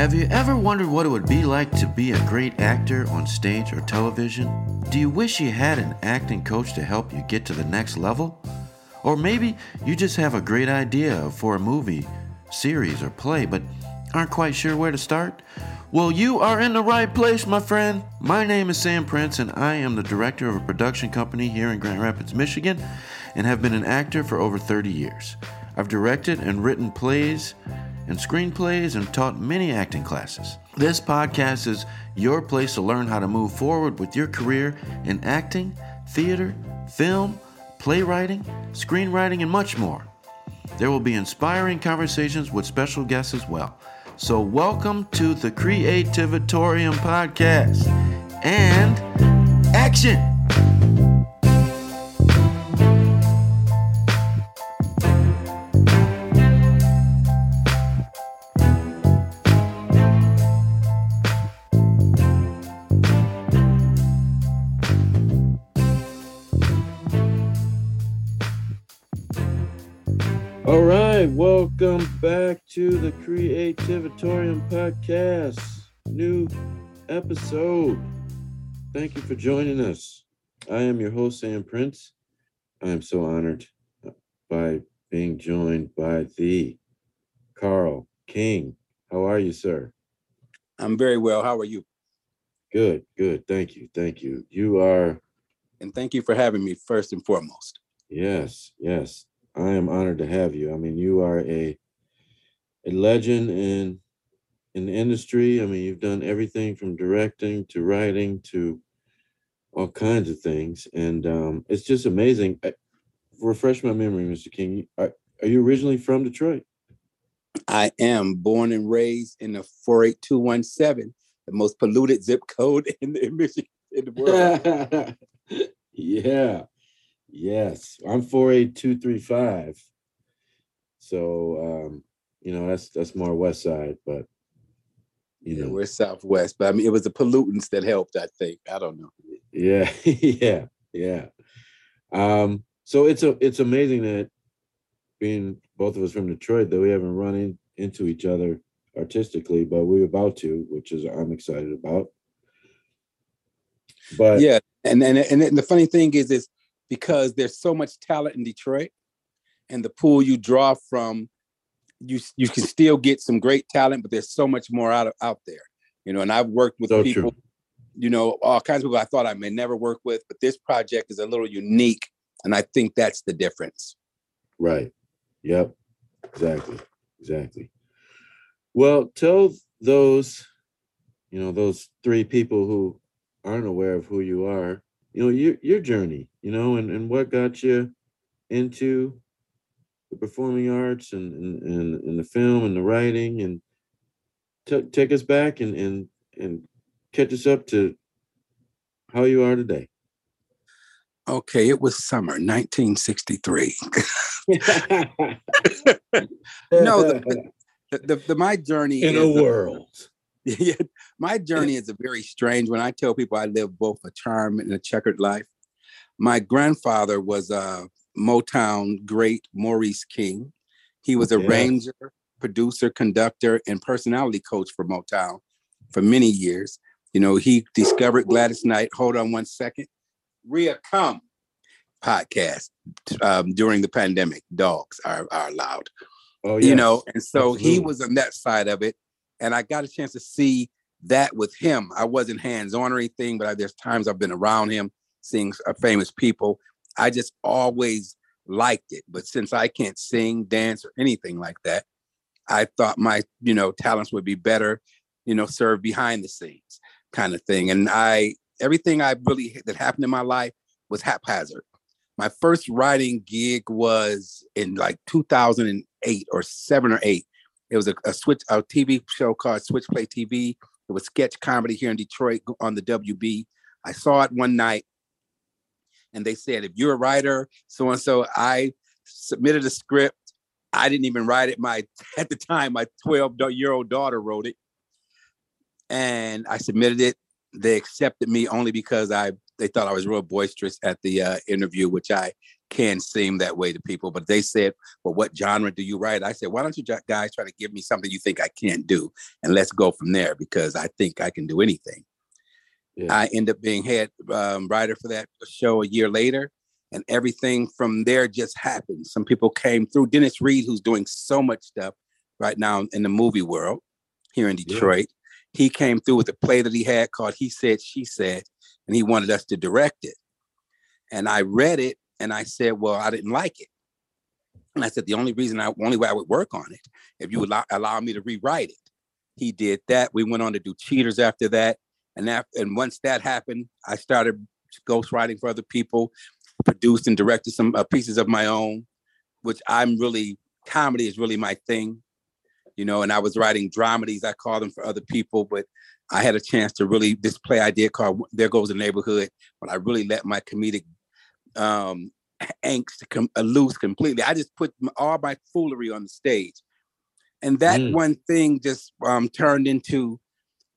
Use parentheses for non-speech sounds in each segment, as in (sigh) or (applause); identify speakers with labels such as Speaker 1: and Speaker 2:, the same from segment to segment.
Speaker 1: Have you ever wondered what it would be like to be a great actor on stage or television? Do you wish you had an acting coach to help you get to the next level? Or maybe you just have a great idea for a movie, series, or play, but aren't quite sure where to start? Well, you are in the right place, my friend. My name is Sam Prince, and I am the director of a production company here in Grand Rapids, Michigan, and have been an actor for over 30 years. I've directed and written plays and screenplays and taught many acting classes. This podcast is your place to learn how to move forward with your career in acting, theater, film, playwriting, screenwriting, and much more. There will be inspiring conversations with special guests as well. So, welcome to the Creativatorium podcast and action! Welcome back to the Creativatorium podcast. New episode. Thank you for joining us. I am your host, Sam Prince. I am so honored by being joined by the Karl King. How are you, sir?
Speaker 2: I'm very well. How are you?
Speaker 1: Good, good. Thank you. Thank you. You are,
Speaker 2: And thank you for having me first and foremost.
Speaker 1: yes, yes. I am honored to have you. I mean, you are a a legend in in the industry. I mean, you've done everything from directing to writing to all kinds of things, and um, it's just amazing. I, refresh my memory, Mr. King. Are, are you originally from Detroit?
Speaker 2: I am born and raised in the 48217, the most polluted zip code (laughs) in, in Michigan in the world. (laughs)
Speaker 1: yeah. Yes. I'm 48235. So um, you know, that's that's more west side, but you
Speaker 2: Yeah,
Speaker 1: know,
Speaker 2: we're Southwest, but I mean, it was the pollutants that helped. I think. I don't know.
Speaker 1: yeah, (laughs) yeah, yeah. Um, so it's a it's amazing that being both of us from Detroit that we haven't run in, into each other artistically, but we're about to, which is I'm excited about. But
Speaker 2: yeah, and and and the funny thing is, is because there's so much talent in Detroit, and the pool you draw from, you you can still get some great talent, but there's so much more out of, out there. You know, and I've worked with
Speaker 1: So
Speaker 2: people,
Speaker 1: true.
Speaker 2: you know, all kinds of people I thought I may never work with, but this project is a little unique, and I think that's the difference.
Speaker 1: Right. Yep. Exactly. Exactly. Well, tell those, you know, those three people who aren't aware of who you are, you know, your your journey, you know, and, and what got you into the performing arts and and, and, and the film and the writing and t- take us back and and and catch us up to how you are today.
Speaker 2: Okay, it was summer 1963. (laughs) (laughs) No, the, the, the, the my journey
Speaker 1: in a
Speaker 2: is uh,
Speaker 1: world.
Speaker 2: Yeah, my journey is a very strange one. I tell people I live both a charmed and a checkered life. My grandfather was a Motown great Maurice King. He was a
Speaker 1: Yeah.
Speaker 2: arranger, producer, conductor, and personality coach for Motown for many years. You know, he discovered Gladys Knight. Hold on one second. Rhea Come podcast um, during the pandemic. Dogs are, are allowed
Speaker 1: Oh,
Speaker 2: you know and so he was on that side of it and i got a chance to see that with him. I wasn't hands-on or anything but I, there's times i've been around him seeing uh, famous people. I just always liked it but since i can't sing dance or anything like that i thought my you know talents would be better you know served behind the scenes kind of thing. And i everything i really that happened in my life was haphazard. My first writing gig was in like 2008 or seven or eight. It was a, a switch a TV show called Switch Play TV. It was sketch comedy here in Detroit on the WB. I saw it one night, and they said, "If you're a writer, so and so." I submitted a script. I didn't even write it. My (laughs) at the time, my 12 year old daughter wrote it, and I submitted it. They accepted me only because I they thought I was real boisterous at the uh, interview, which I can seem that way to people. But they said, "Well, what genre do you write?" I said, "Why don't you guys try to give me something you think I can't do, and let's go from there because I think I can do anything." Yeah. I end up being head um, writer for that show a year later, and everything from there just happened. Some people came through. Dennis Reed, who's doing so much stuff right now in the movie world here in Detroit, yeah. he came through with a play that he had called "He Said She Said," and he wanted us to direct it. And I read it and I said, well, I didn't like it. And I said, the only reason I, only way I would work on it, if you would allow, allow me to rewrite it. He did that. We went on to do Cheaters after that. And that, and once that happened, I started ghostwriting for other people, produced and directed some uh, pieces of my own, which I'm really, comedy is really my thing, you know, and I was writing dramedies, I call them for other people, but I had a chance to really, this play I did called There Goes the Neighborhood, when I really let my comedic um, angst com- uh, loose completely. I just put all my foolery on the stage. And that mm. one thing just um, turned into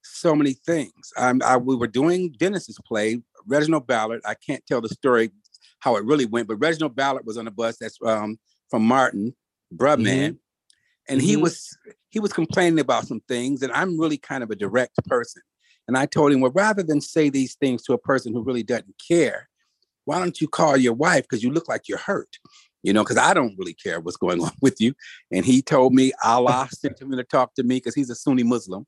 Speaker 2: so many things. Um, I, we were doing Dennis's play, Reginald Ballard. I can't tell the story how it really went, but Reginald Ballard was on a bus that's um, from Martin, Bruh-Man, mm-hmm. and mm-hmm. he was he was complaining about some things. And I'm really kind of a direct person. And I told him, well, rather than say these things to a person who really doesn't care, why don't you call your wife because you look like you're hurt you know because i don't really care what's going (laughs) on with you and he told me allah (laughs) sent him to talk to me because he's a sunni muslim.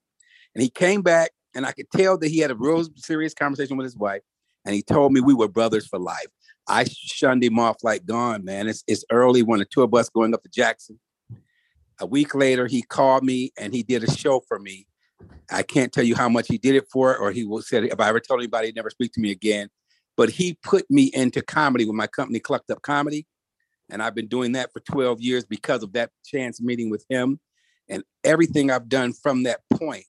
Speaker 2: And he came back and i could tell that he had a real serious conversation with his wife and he told me we were brothers for life. I shunned him off like gone man. It's, it's early when the two of us going up to jackson. A week later he called me and he did a show for me. I can't tell you how much he did it for or he will said if i ever told anybody he'd never speak to me again but he put me into comedy with my company, Clucked Up Comedy. And I've been doing that for 12 years because of that chance meeting with him. And everything I've done from that point,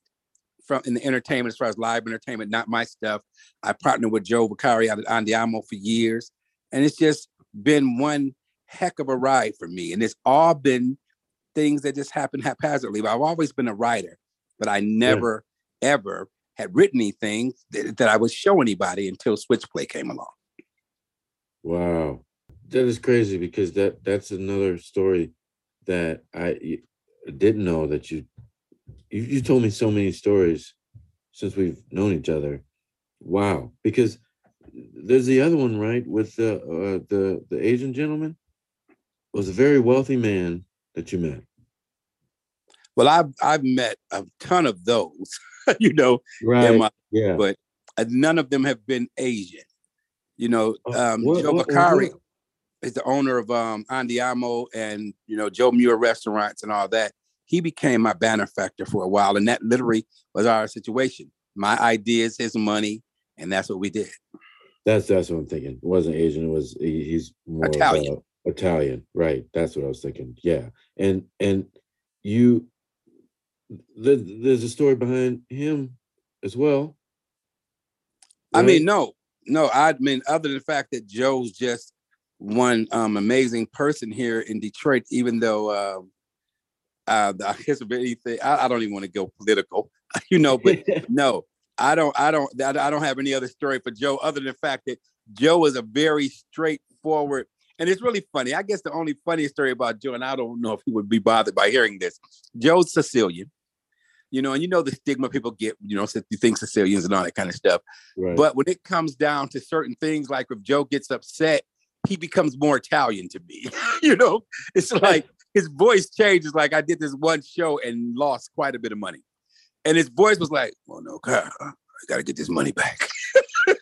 Speaker 2: from in the entertainment, as far as live entertainment, not my stuff. I partnered with Joe Vicari out at Andiamo for years. And it's just been one heck of a ride for me. And it's all been things that just happen haphazardly. But I've always been a writer, but I never, yeah. ever had written anything that, that I would show anybody until Switchplay came along.
Speaker 1: Wow, that is crazy because that that's another story that I didn't know that you you, you told me so many stories since we've known each other. Wow, because there's the other one right with the uh, the the Asian gentleman was a very wealthy man that you met.
Speaker 2: Well, I've I've met a ton of those. (laughs) you know,
Speaker 1: right. My, yeah.
Speaker 2: But uh, none of them have been Asian. You know, oh, um, what, Joe Vicari is the owner of um, Andiamo and you know Joe Muer restaurants and all that. He became my benefactor for a while, and that literally was our situation. My ideas, his money, and that's what we did.
Speaker 1: That's that's what I'm thinking. It wasn't Asian. It was he, he's
Speaker 2: Italian.
Speaker 1: Italian, right? That's what I was thinking. Yeah, and and you there's a story behind him as well.
Speaker 2: Right? I mean, no, no. I mean, other than the fact that Joe's just one um, amazing person here in Detroit, even though uh, uh, I guess of anything, I, I don't even want to go political, (laughs) you know. But (laughs) no, I don't. I don't. I don't have any other story for Joe other than the fact that Joe is a very straightforward. And it's really funny. I guess the only funny story about Joe, and I don't know if he would be bothered by hearing this. Joe's Sicilian you know, and you know the stigma people get, you know, you think Sicilians and all that kind of stuff. Right. But when it comes down to certain things, like if Joe gets upset, he becomes more Italian to me. (laughs) you know, it's like his voice changes. Like I did this one show and lost quite a bit of money, and his voice was like, "Well, no, God, I got to get this money back."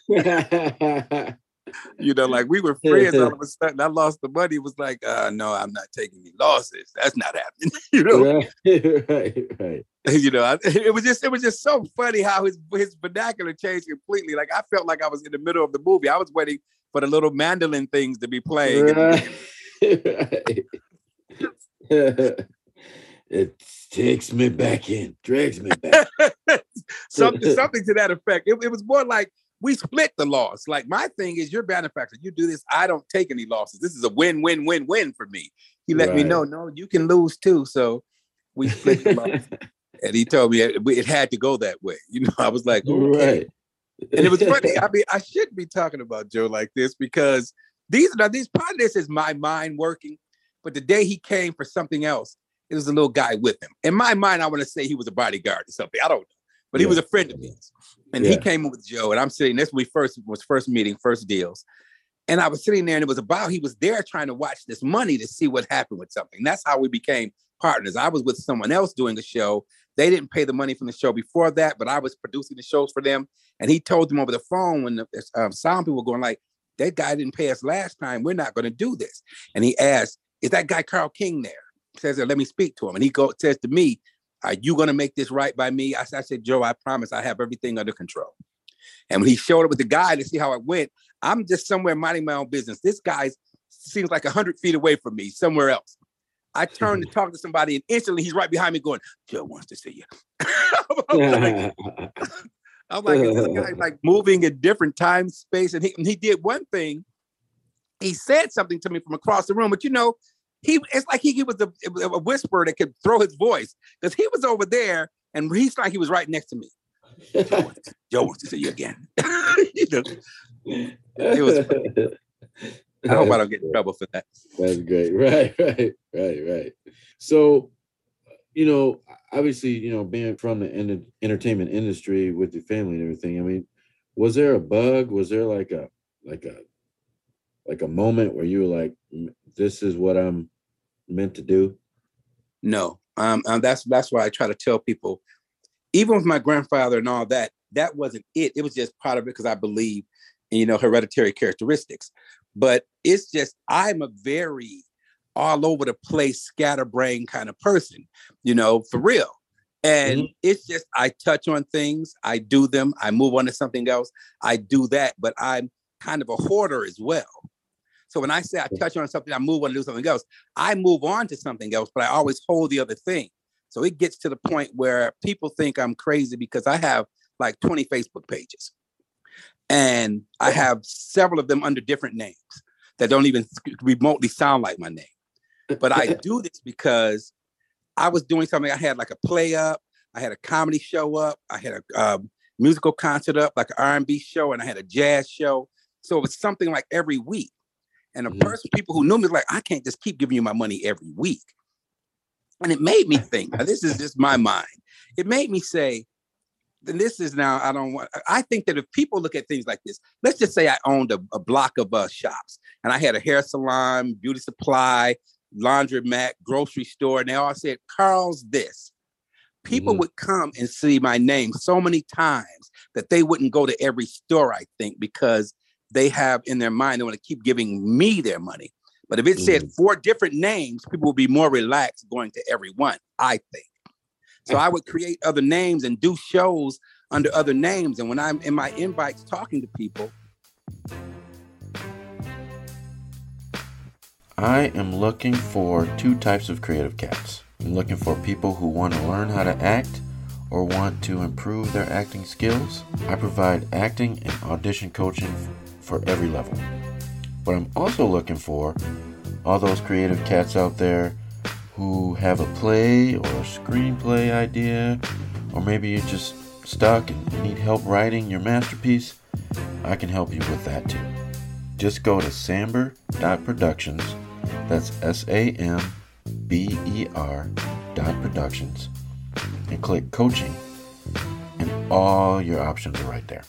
Speaker 2: (laughs) (laughs) you know, like we were friends. all of a sudden, I lost the money. It was like, uh, no, I'm not taking any losses. That's not happening. you know, right, right, right. (laughs) You know, it was just it was just so funny how his his vernacular changed completely. Like I felt like I was in the middle of the movie. I was waiting for the little mandolin things to be playing. Right.
Speaker 1: it takes me back in, drags me back. (laughs)
Speaker 2: something, something to that effect. It, it was more like we split the loss. Like my thing is, you're benefactor. You do this, I don't take any losses. This is a win, win, win, win for me. He let right. me know, no, you can lose too. So we split the loss. (laughs) and he told me it, had to go that way. (laughs) You know, I was like, okay. right. And it was (laughs) funny. I mean, I shouldn't be talking about Joe like this because these are these part of this is my mind working. But the day he came for something else, it was a little guy with him. In my mind, I want to say he was a bodyguard or something. I don't know, but yeah. he was a friend of his. And yeah. he came with Joe, and I'm sitting. That's when we first was first meeting, first deals. And I was sitting there, and it was about he was there trying to watch this money to see what happened with something. That's how we became partners. I was with someone else doing a show. They didn't pay the money from the show before that, but I was producing the shows for them. And he told them over the phone when the um, sound people were going like, "That guy didn't pay us last time. We're not going to do this." And he asked, "Is that guy Karl King there?" He says, "Let me speak to him." And he go says to me, "Are you going to make this right by me?" I, I said, "Joe, I promise. I have everything under control." And when he showed up with the guy to see how it went, I'm just somewhere minding my own business. This guy seems like a hundred feet away from me, somewhere else. I turn to (laughs) talk to somebody, and instantly he's right behind me, going, "Joe wants to see you." (laughs) I'm like, (laughs) I'm like, guy like moving in different time space, and he and he did one thing. He said something to me from across the room, but you know, he it's like he, he was a, a whisper that could throw his voice because he was over there, and he's like he was right next to me. Joe wants, Joe wants to see you again. you know, it was. I hope I don't get in trouble for that.
Speaker 3: That's great. (laughs) Right, right, right, right. So, you know, obviously, you know, being from the entertainment industry with your family and everything. I mean, was there a bug? Was there like a like a like a moment where you were like, "This is what I'm meant to do"?
Speaker 2: No, um, um that's that's why I try to tell people even with my grandfather and all that, that wasn't it. It was just part of it because I believe in, you know, hereditary characteristics. But it's just, I'm a very all over the place, scatterbrain kind of person, you know, for real. And mm-hmm. it's just, I touch on things, I do them, I move on to something else, I do that, but I'm kind of a hoarder as well. So when I say I touch on something, I move on to do something else, I move on to something else, but I always hold the other thing. So it gets to the point where people think I'm crazy because I have like 20 Facebook pages. And I have several of them under different names that don't even remotely sound like my name. But I do this because I was doing something. I had like a play up, I had a comedy show up, I had a um, musical concert up, like an R&B show, and I had a jazz show. So it was something like every week. And the mm-hmm. person, people who knew me, was like, I can't just keep giving you my money every week. And it made me think, this is just my mind. It made me say, then this is now, I don't want, I think that if people look at things like this, let's just say I owned a, a block of uh, shops and I had a hair salon, beauty supply, laundromat, grocery store, and they all said, Karl's this. People mm-hmm. would come and see my name so many times that they wouldn't go to every store, I think, because they have in their mind, they want to keep giving me their money. But if it said mm. four different names, people would be more relaxed going to every one, I think. So I would create other names and do shows under other names. And when I'm in my invites talking to people,
Speaker 1: I am looking for two types of creative cats. I'm looking for people who want to learn how to act or want to improve their acting skills. I provide acting and audition coaching for every level. But I'm also looking for all those creative cats out there who have a play or a screenplay idea, or maybe you're just stuck and need help writing your masterpiece. I can help you with that too. Just go to samber.productions, that's S A M B E R dot productions, and click coaching, and all your options are right there.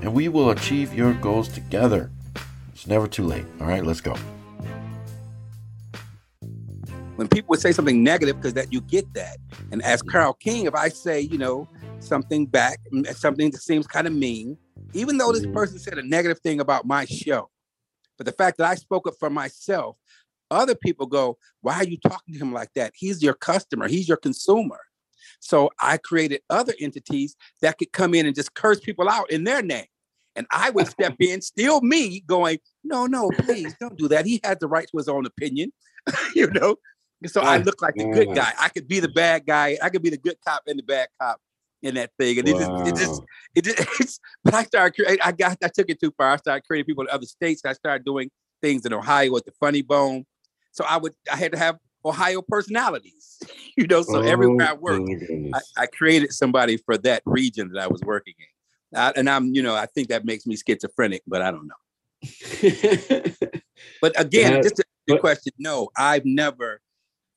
Speaker 1: And we will achieve your goals together. It's never too late. All right, let's go.
Speaker 2: When people would say something negative, because that you get that, and as Karl King, if I say, you know, something back, something that seems kind of mean, even though this mm-hmm. person said a negative thing about my show, but the fact that I spoke up for myself, other people go, Why are you talking to him like that? He's your customer, he's your consumer. So I created other entities that could come in and just curse people out in their name. And I would (laughs) step in, still me, going, no, no, please don't do that. He had the right to his own opinion, (laughs) you know. So I look like the good guy. I could be the bad guy. I could be the good cop and the bad cop in that thing. And wow. it just, it just, it just, (laughs) it's, but I started I got, I took it too far. I started creating people in other states. I started doing things in Ohio with the funny bone. So I would, I had to have Ohio personalities, (laughs) you know. So oh, everywhere I worked, I, I, created somebody for that region that I was working in. I, and I'm, you know, I think that makes me schizophrenic, but I don't know. (laughs) but again, just a but, question. No, I've never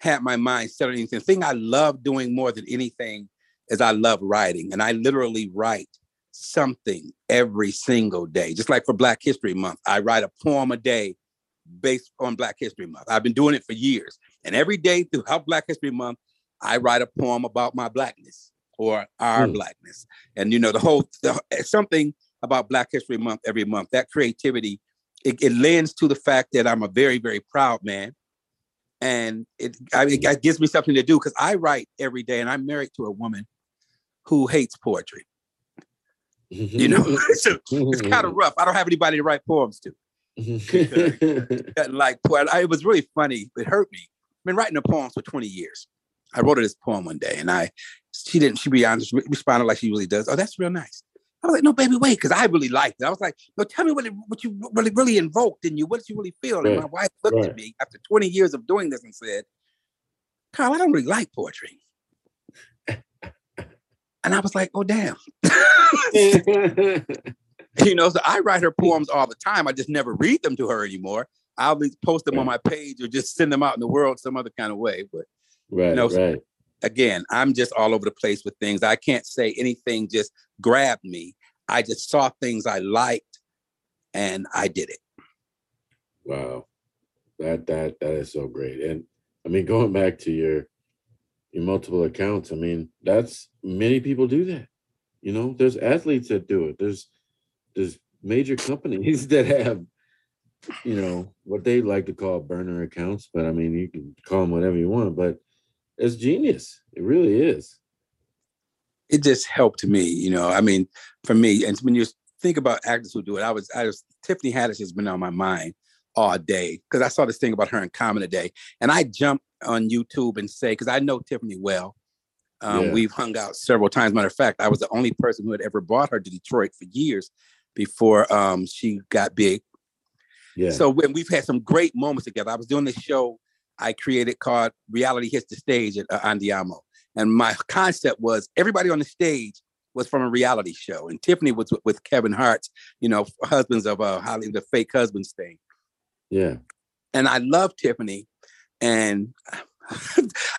Speaker 2: had my mind set on anything. The thing I love doing more than anything is I love writing, and I literally write something every single day. Just like for Black History Month, I write a poem a day based on Black History Month. I've been doing it for years, and every day throughout Black History Month, I write a poem about my blackness or our mm. blackness, and you know the whole the, something about Black History Month every month. That creativity it, it lends to the fact that I'm a very very proud man, and it I mean, it gives me something to do because I write every day, and I'm married to a woman who hates poetry. you know, so (laughs) it's kind of mm-hmm. rough. I don't have anybody to write poems to. Mm-hmm. (laughs) like it was really funny. It hurt me. I've been writing the poems for 20 years. I wrote her this poem one day, and I she didn't. She be honest, responded like she usually does. Oh, that's real nice. I was like, no, baby, wait, because I really liked it. I was like, no, tell me what it, what you really really invoked in you. What did you really feel? And my wife looked right. at me after 20 years of doing this and said, Karl, I don't really like poetry. and I was like, oh damn. (laughs) (laughs) you know, so I write her poems all the time. I just never read them to her anymore. I'll post them on my page or just send them out in the world some other kind of way. But
Speaker 3: right, you know, right.
Speaker 2: Again, I'm just all over the place with things. I can't say anything just grabbed me. I just saw things I liked and I did it.
Speaker 3: Wow. That that that is so great. And I mean, going back to your your multiple accounts, I mean, that's many people do that. You know, there's athletes that do it. There's there's major companies (laughs) that have, you know, what they like to call burner accounts, but I mean, you can call them whatever you want, but it's genius. It really is.
Speaker 2: It just helped me, you know. I mean, for me, and when you think about actors who do it, I was, I was, Tiffany Haddish has been on my mind all day because I saw this thing about her in Common today, and I jumped on YouTube and say because I know Tiffany well, um, yeah. We've hung out several times. Matter of fact, I was the only person who had ever brought her to Detroit for years before um, she got big. Yeah. So when we've had some great moments together, I was doing this show I created called Reality Hits the Stage at uh, Andiamo. And my concept was everybody on the stage was from a reality show. And Tiffany was with, with Kevin Hart's, you know, husbands of uh, Holly, the fake husbands thing.
Speaker 3: Yeah.
Speaker 2: And I love Tiffany. And (laughs)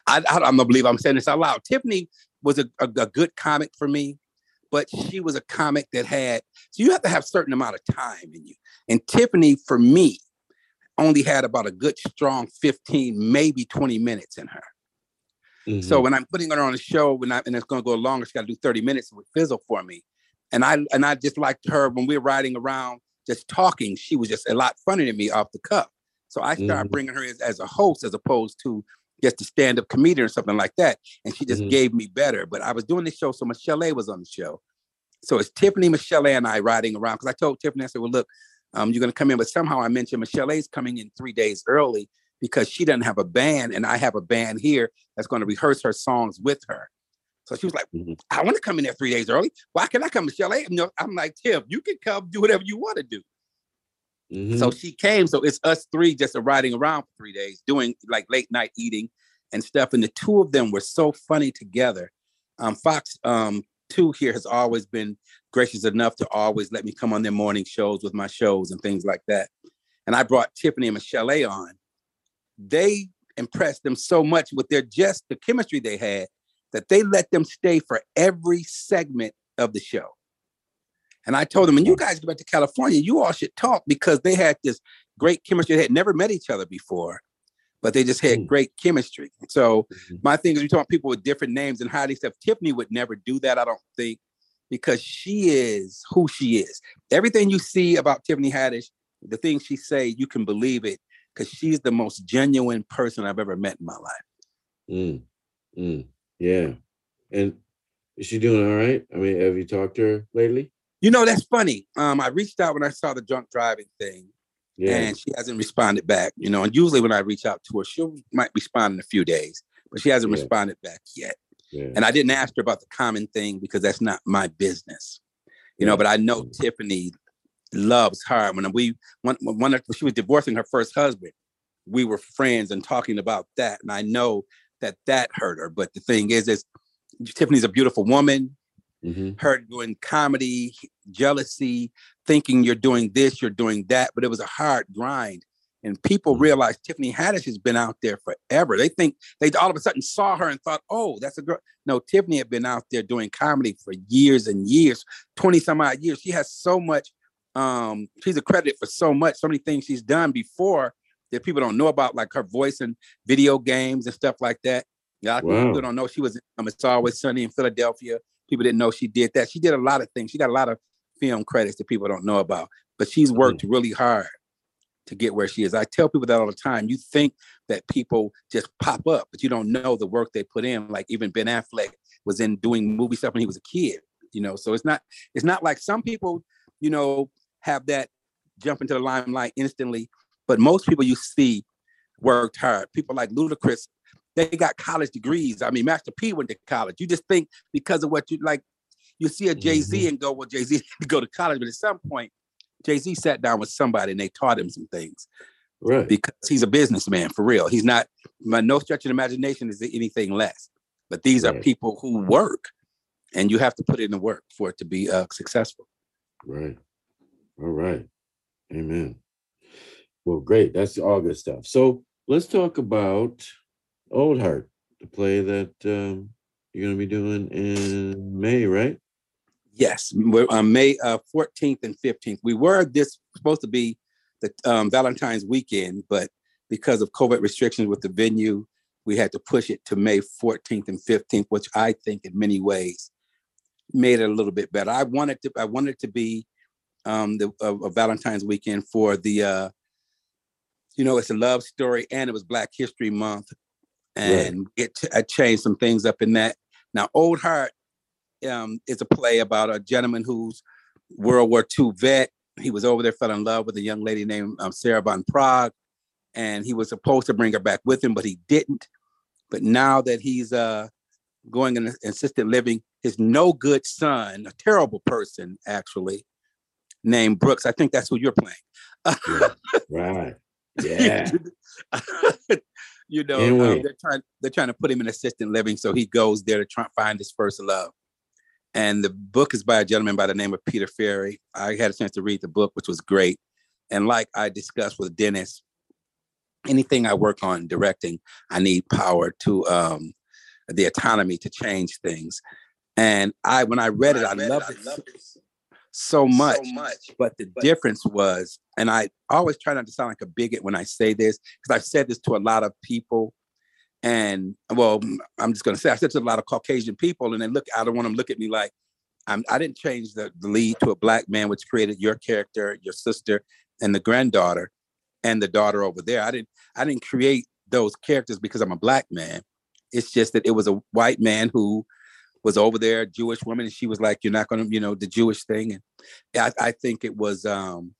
Speaker 2: I, I don't believe I'm saying this out loud. Tiffany was a, a, a, good comic for me, but she was a comic that had, so you have to have a certain amount of time in you. And Tiffany, for me, only had about a good, strong 15, maybe 20 minutes in her. Mm-hmm. So when I'm putting her on a show when I, and it's going to go longer, she got to do 30 minutes with Fizzle for me. And I and I just liked her when we were riding around, just talking. She was just a lot funnier than me off the cuff. So I started mm-hmm. bringing her as, as a host as opposed to just a stand-up comedian or something like that. And she just mm-hmm. gave me better. But I was doing this show, so Michel'le was on the show. So it's Tiffany, Michel'le, and I riding around. Because I told Tiffany, I said, well, look, um, you're gonna come in, but somehow I mentioned Michel'le is coming in three days early because she doesn't have a band, and I have a band here that's going to rehearse her songs with her. So she was like, mm-hmm. I want to come in there three days early. Why can't I come, Michel'le? Know, I'm like, Tim, you can come do whatever you want to do. Mm-hmm. So she came. So it's us three just riding around for three days, doing like late night eating and stuff. And the two of them were so funny together. Um, Fox um, Two here has always been gracious enough to always let me come on their morning shows with my shows and things like that. And I brought Tiffany and Michel'le on. They impressed them so much with their just the chemistry they had that they let them stay for every segment of the show. And I told them, when you guys get back to California, you all should talk because they had this great chemistry. They had never met each other before, but they just had mm. great chemistry. So mm-hmm. my thing is, we talk people with different names and how they stuff. Tiffany would never do that, I don't think, because she is who she is. Everything you see about Tiffany Haddish, the things she say, you can believe it because she's the most genuine person I've ever met in my life.
Speaker 3: Mm. Mm. Yeah. And is she doing all right? I mean, have you talked to her lately?
Speaker 2: You know, that's funny. Um, I reached out when I saw the drunk driving thing, yeah. and she hasn't responded back. You know, and usually when I reach out to her, she might respond in a few days, but she hasn't yeah. responded back yet. Yeah. And I didn't ask her about the common thing because that's not my business. You know, but I know Tiffany loves her. When we when, when she was divorcing her first husband, we were friends and talking about that, and I know that that hurt her. But the thing is, is Tiffany's a beautiful woman. Mm-hmm. Her doing comedy jealousy, thinking you're doing this, you're doing that, but it was a hard grind. And people realize Tiffany Haddish has been out there forever. They think they all of a sudden saw her and thought, oh, that's a girl. No, Tiffany had been out there doing comedy for years and years, 20 some odd years. She has so much, um, she's accredited for so much, so many things she's done before that people don't know about, like her voice in video games and stuff like that. Of wow. people don't know she was in um, It's Always Sunny in Philadelphia. People didn't know she did that. She did a lot of things. She got a lot of film credits that people don't know about, but she's worked mm-hmm. really hard to get where she is. I tell people that all the time. You think that people just pop up, but you don't know the work they put in. Like even Ben Affleck was in doing movie stuff when he was a kid, you know. So it's not it's not like some people, you know, have that jump into the limelight instantly, but most people you see worked hard. People like Ludacris, they got college degrees. I mean, Master P went to college. You just think because of what you like, you see a Jay Z mm-hmm. and go, well, Jay Z (laughs) go to college, but at some point, Jay Z sat down with somebody and they taught him some things.
Speaker 3: Right.
Speaker 2: Because he's a businessman for real. He's not, my no stretch of imagination is anything less. But these right. are people who work and you have to put in the work for it to be uh, successful.
Speaker 3: Right. All right. Amen. Well, great. That's all good stuff. So let's talk about Old Heart, the play that um, you're going to be doing in May, right?
Speaker 2: Yes, we're on May uh, 14th and 15th. We were this supposed to be the um, Valentine's weekend, but because of COVID restrictions with the venue, we had to push it to May 14th and 15th, which I think in many ways made it a little bit better. I wanted to I wanted it to be um, the a, Valentine's weekend for the uh, you know it's a love story and it was Black History Month, and right. it I changed some things up in that. Now, Old Heart um, is a play about a gentleman who's World War II vet. He was over there, fell in love with a young lady named um, Sarah von Prague, and he was supposed to bring her back with him, but he didn't. But now that he's uh, going in assisted living, his no good son, a terrible person actually, named Brooks. I think that's who you're playing.
Speaker 3: yeah. Right. (laughs) Yeah. (laughs)
Speaker 2: you know, um, they're trying they're trying to put him in assisted living, so he goes there to try find his first love. And the book is by a gentleman by the name of Peter Ferry. I had a chance to read the book, which was great. And like I discussed with Dennis, anything I work on directing, I need power to um, the autonomy to change things. And I, when I read it, I, read loved it, it, loved it so, much, so much. But the but difference was, and I always try not to sound like a bigot when I say this, because I've said this to a lot of people and well, I'm just going to say, I said to a lot of Caucasian people, and they look, I don't want them look at me like I'm, I did not change the, the lead to a black man, which created your character, your sister, and the granddaughter, and the daughter over there. I didn't, I didn't create those characters because I'm a black man. It's just that it was a white man who was over there, Jewish woman, and she was like, "You're not going to, you know, the Jewish thing." And I, I think it was um,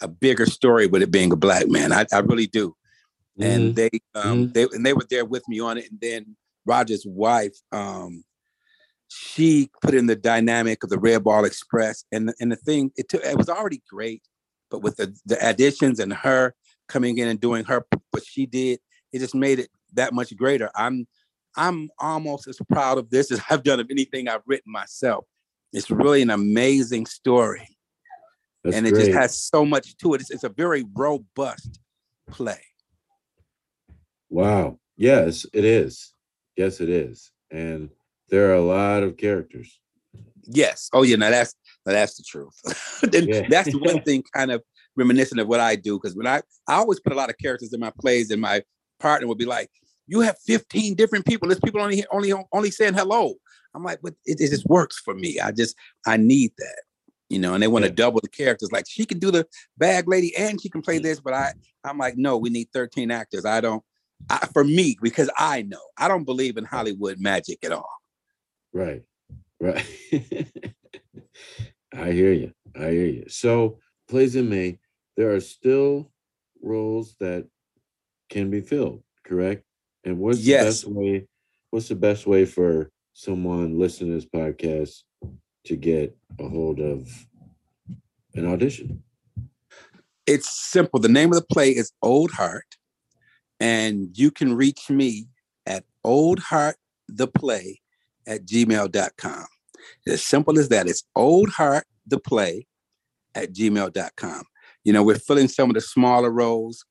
Speaker 2: a bigger story with it being a black man. I, I really do mm-hmm. and they um mm-hmm. they and they were there with me on it. And then Roger's wife, um, she put in the dynamic of the Red Ball Express, and and the thing it took it was already great, but with the the additions and her coming in and doing her what she did, it just made it that much greater. I'm I'm almost as proud of this (laughs) as I've done of anything I've written myself. It's really an amazing story. That's and it great. just has so much to it. It's, it's, a very robust play.
Speaker 3: Wow. Yes, it is. Yes, it is. And there are a lot of characters.
Speaker 2: Yes. Oh, yeah. Now that's now that's the truth. (laughs) yeah. that's the one (laughs) thing kind of reminiscent of what I do. Because when I I always put a lot of characters in my plays, and my partner would be like, "You have 15 different people. There's people only only only saying hello." I'm like, but it, it just works for me. I just I need that you know, and they want to yeah. double the characters. Like she can do the bag lady and she can play mm. this, but I, I'm like, no, we need 13 actors. I don't, I, for me, because I know I don't believe in Hollywood magic at all.
Speaker 3: Right, right. (laughs) I hear you. I hear you. So, plays in May, there are still roles that can be filled, correct? And what's yes. the best way? What's the best way for someone listening to this podcast to get a hold of an audition?
Speaker 2: It's simple. The name of the play is Old Heart. And you can reach me at oldhearttheplay at gmail.com. As simple as that. It's oldheart, the play at gmail.com. You know, we're filling some of the smaller roles.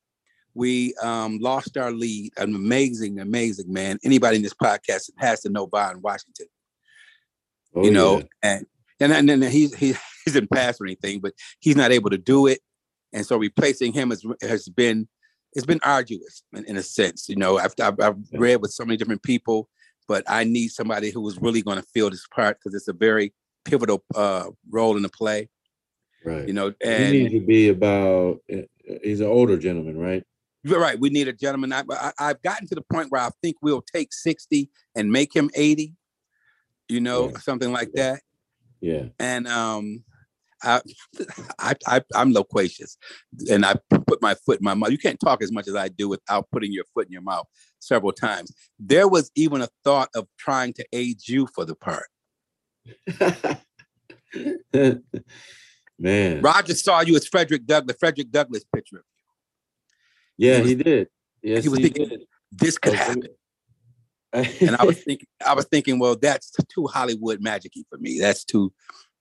Speaker 2: We um, lost our lead, an amazing, amazing man. Anybody in this podcast has to know Vaughn Washington. Oh, you know, yeah. and and then he's he, (laughs) he's in pass or anything, but he's not able to do it. And so replacing him has has been it's been arduous in, in a sense. You know, I've, I've, I've read with so many different people, but I need somebody who is really going to fill this part because it's a very pivotal uh, role in the play.
Speaker 1: Right.
Speaker 2: You know, and
Speaker 1: he needs to be about. Eh, he's an older gentleman, right?
Speaker 2: You're right. We need a gentleman. I, I, have gotten to the point where I think we'll take sixty and make him eighty. You know, yeah. something like that.
Speaker 1: Yeah.
Speaker 2: And um, I, I, I, am loquacious, and I put my foot in my mouth. You can't talk as much as I do without putting your foot in your mouth several times. There was even a thought of trying to age you for the part. (laughs)
Speaker 1: Man,
Speaker 2: Roger saw you as Frederick Douglass. Frederick Douglass picture of
Speaker 1: you. Yeah, he, was, he did. Yes,
Speaker 2: he was
Speaker 1: he
Speaker 2: thinking
Speaker 1: did.
Speaker 2: this could happen. and I was (laughs) thinking, I was thinking, well, that's too Hollywood magicy for me. That's too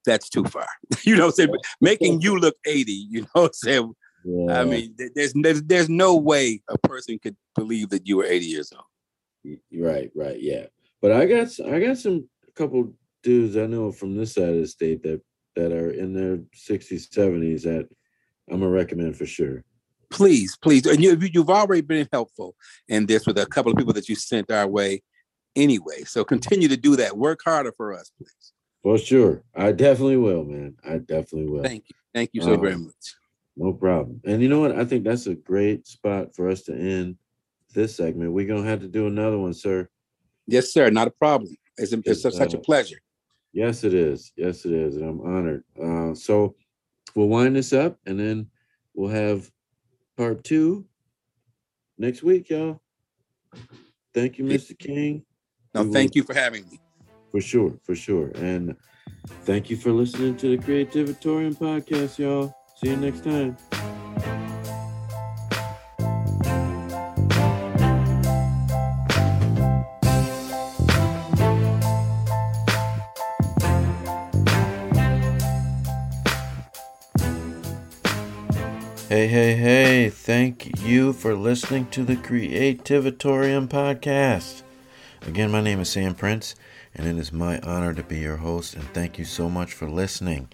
Speaker 2: that's too far. (laughs) you know, saying making you look 80, you know, saying yeah. I mean, there's, there's there's no way a person could believe that you were 80 years old.
Speaker 1: Right, right, yeah. But I got I got some a couple dudes I know from this side of the state that that are in their 60s, 70s that I'm gonna recommend for sure.
Speaker 2: Please, please, and you you've already been helpful in this with a couple of people that you sent our way anyway. So continue to do that. Work harder for us, please.
Speaker 1: For sure. I definitely will, man. I definitely will.
Speaker 2: Thank you. Thank you so um, very much.
Speaker 1: No problem. And you know what? I think that's a great spot for us to end this segment. We're going to have to do another one, sir.
Speaker 2: Yes, sir. Not a problem. It's, it's, such a uh, pleasure.
Speaker 1: Yes, it is. Yes, it is. And I'm honored. Uh, so we'll wind this up and then we'll have part two next week, y'all. Thank you, Mr. King.
Speaker 2: No, we thank will... you for having me.
Speaker 1: For sure, for sure. And thank you for listening to the Creativatorium podcast, y'all. See you next time. Hey, hey, hey, thank you for listening to the Creativatorium podcast. Again, my name is Sam Prince, and it is my honor to be your host, and thank you so much for listening.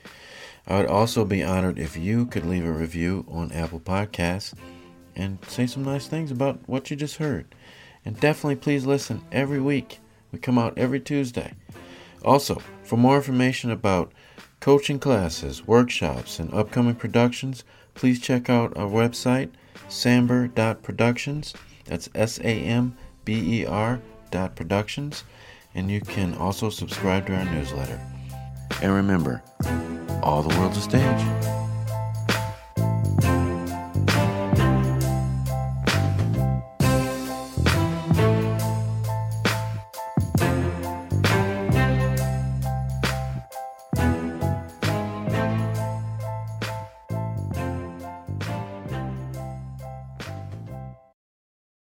Speaker 1: I would also be honored if you could leave a review on Apple Podcasts and say some nice things about what you just heard. And definitely please listen every week. We come out every Tuesday. Also, for more information about coaching classes, workshops, and upcoming productions, please check out our website, samber.productions. That's S A M B E R dot productions and you can also subscribe to our newsletter. And remember, all the world's a stage.